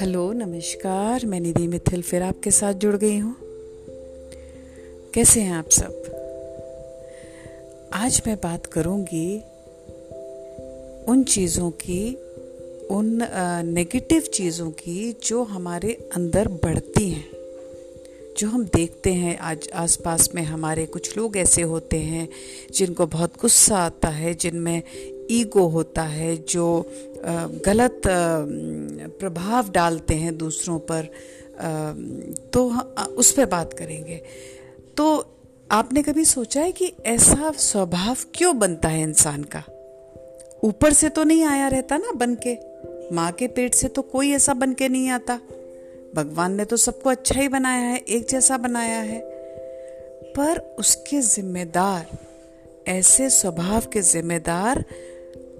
Hello, नमस्कार। मैं निधि मिथिल फिर आपके साथ जुड़ गई हूँ। कैसे हैं आप सब? आज मैं बात करूँगी उन चीज़ों की, उन नेगेटिव चीज़ों की जो हमारे अंदर बढ़ती हैं। जो हम देखते हैं आज आसपास में हमारे कुछ लोग ऐसे होते हैं जिनको बहुत गुस्सा आता है, जिनमें ईगो होता है, जो गलत प्रभाव डालते हैं दूसरों पर तो उस पर बात करेंगे। तो आपने कभी सोचा है कि ऐसा स्वभाव क्यों बनता है इंसान का? ऊपर से तो नहीं आया रहता ना बन के? माँ के पेट से तो कोई ऐसा बन के नहीं आता। भगवान ने तो सबको अच्छा ही बनाया है, एक जैसा बनाया है। पर उसके जिम्मेदार, ऐसे स्वभाव के जिम्मेदार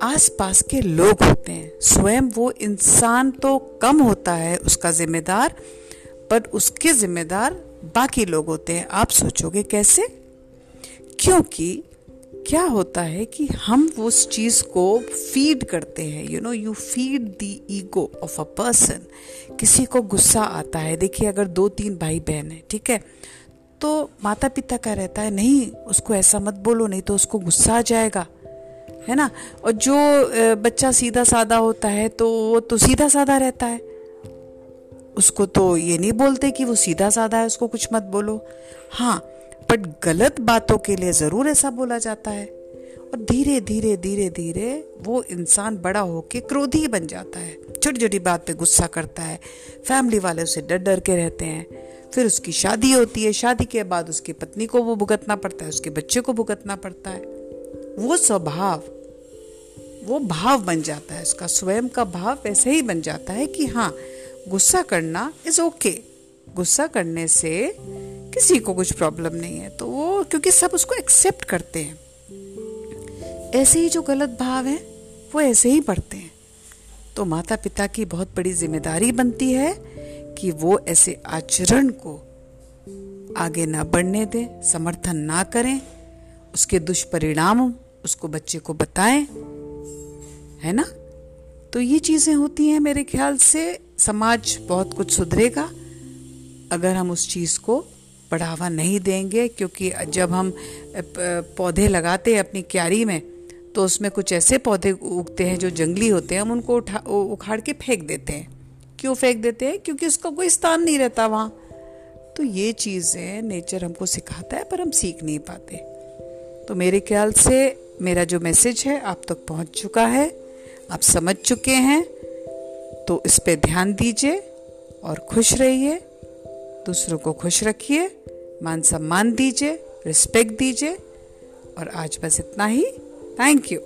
आसपास के लोग होते हैं। स्वयं वो इंसान तो कम होता है उसका जिम्मेदार, पर उसके जिम्मेदार बाकी लोग होते हैं। आप सोचोगे कैसे? क्योंकि क्या होता है कि हम उस चीज़ को फ़ीड करते हैं you know you feed the ego of a person किसी को गुस्सा आता है, देखिए अगर दो तीन भाई बहन है, ठीक है तो माता पिता का रहता है, नहीं, उसको ऐसा मत बोलो, नहीं तो उसको गुस्सा आ जाएगा। है ना? और जो बच्चा सीधा साधा होता है तो वो तो सीधा साधा रहता है। उसको तो ये नहीं बोलते कि वो सीधा साधा है, उसको कुछ मत बोलो। हाँ बट गलत बातों के लिए ज़रूर ऐसा बोला जाता है। और धीरे धीरे धीरे धीरे वो इंसान बड़ा होके क्रोधी बन जाता है। छोटी छोटी बात पे गुस्सा करता है। फैमिली वाले उसे डर डर के रहते हैं। फिर उसकी शादी होती है। शादी के बाद उसकी पत्नी को वो भुगतना पड़ता है। उसके बच्चे को भुगतना पड़ता है। वो स्वभाव, वो भाव बन जाता है। उसका स्वयं का भाव वैसे ही बन जाता है कि हाँ गुस्सा करना इज़ ओके. गुस्सा करने से किसी को कुछ प्रॉब्लम नहीं है। तो वो, क्योंकि सब उसको एक्सेप्ट करते हैं। ऐसे ही जो गलत भाव है, वो ऐसे ही बढ़ते हैं। तो माता पिता की बहुत बड़ी ज़िम्मेदारी बनती है कि वो ऐसे आचरण को आगे ना बढ़ने दें, समर्थन ना करें, उसके दुष्परिणाम, उसको बच्चे को बताएँ। है ना? तो ये चीज़ें होती हैं मेरे ख्याल से, समाज बहुत कुछ सुधरेगा, अगर हम उस चीज़ को बढ़ावा नहीं देंगे, क्योंकि जब हम पौधे लगाते हैं अपनी क्यारी में तो उसमें कुछ ऐसे पौधे उगते हैं जो जंगली होते हैं, हम उनको उठा उखाड़ के फेंक देते हैं। क्यों फेंक देते हैं? क्योंकि उसका कोई स्थान नहीं रहता वहाँ। तो ये चीज़ें नेचर हमको सिखाता है, पर हम सीख नहीं पाते। तो मेरे ख्याल से मेरा जो मैसेज है, आप तक पहुँच चुका है, आप समझ चुके हैं तो इस पर ध्यान दीजिए और खुश रहिए, दूसरों को खुश रखिए। मान सम्मान दीजिए रिस्पेक्ट दीजिए और आज बस इतना ही। Thank you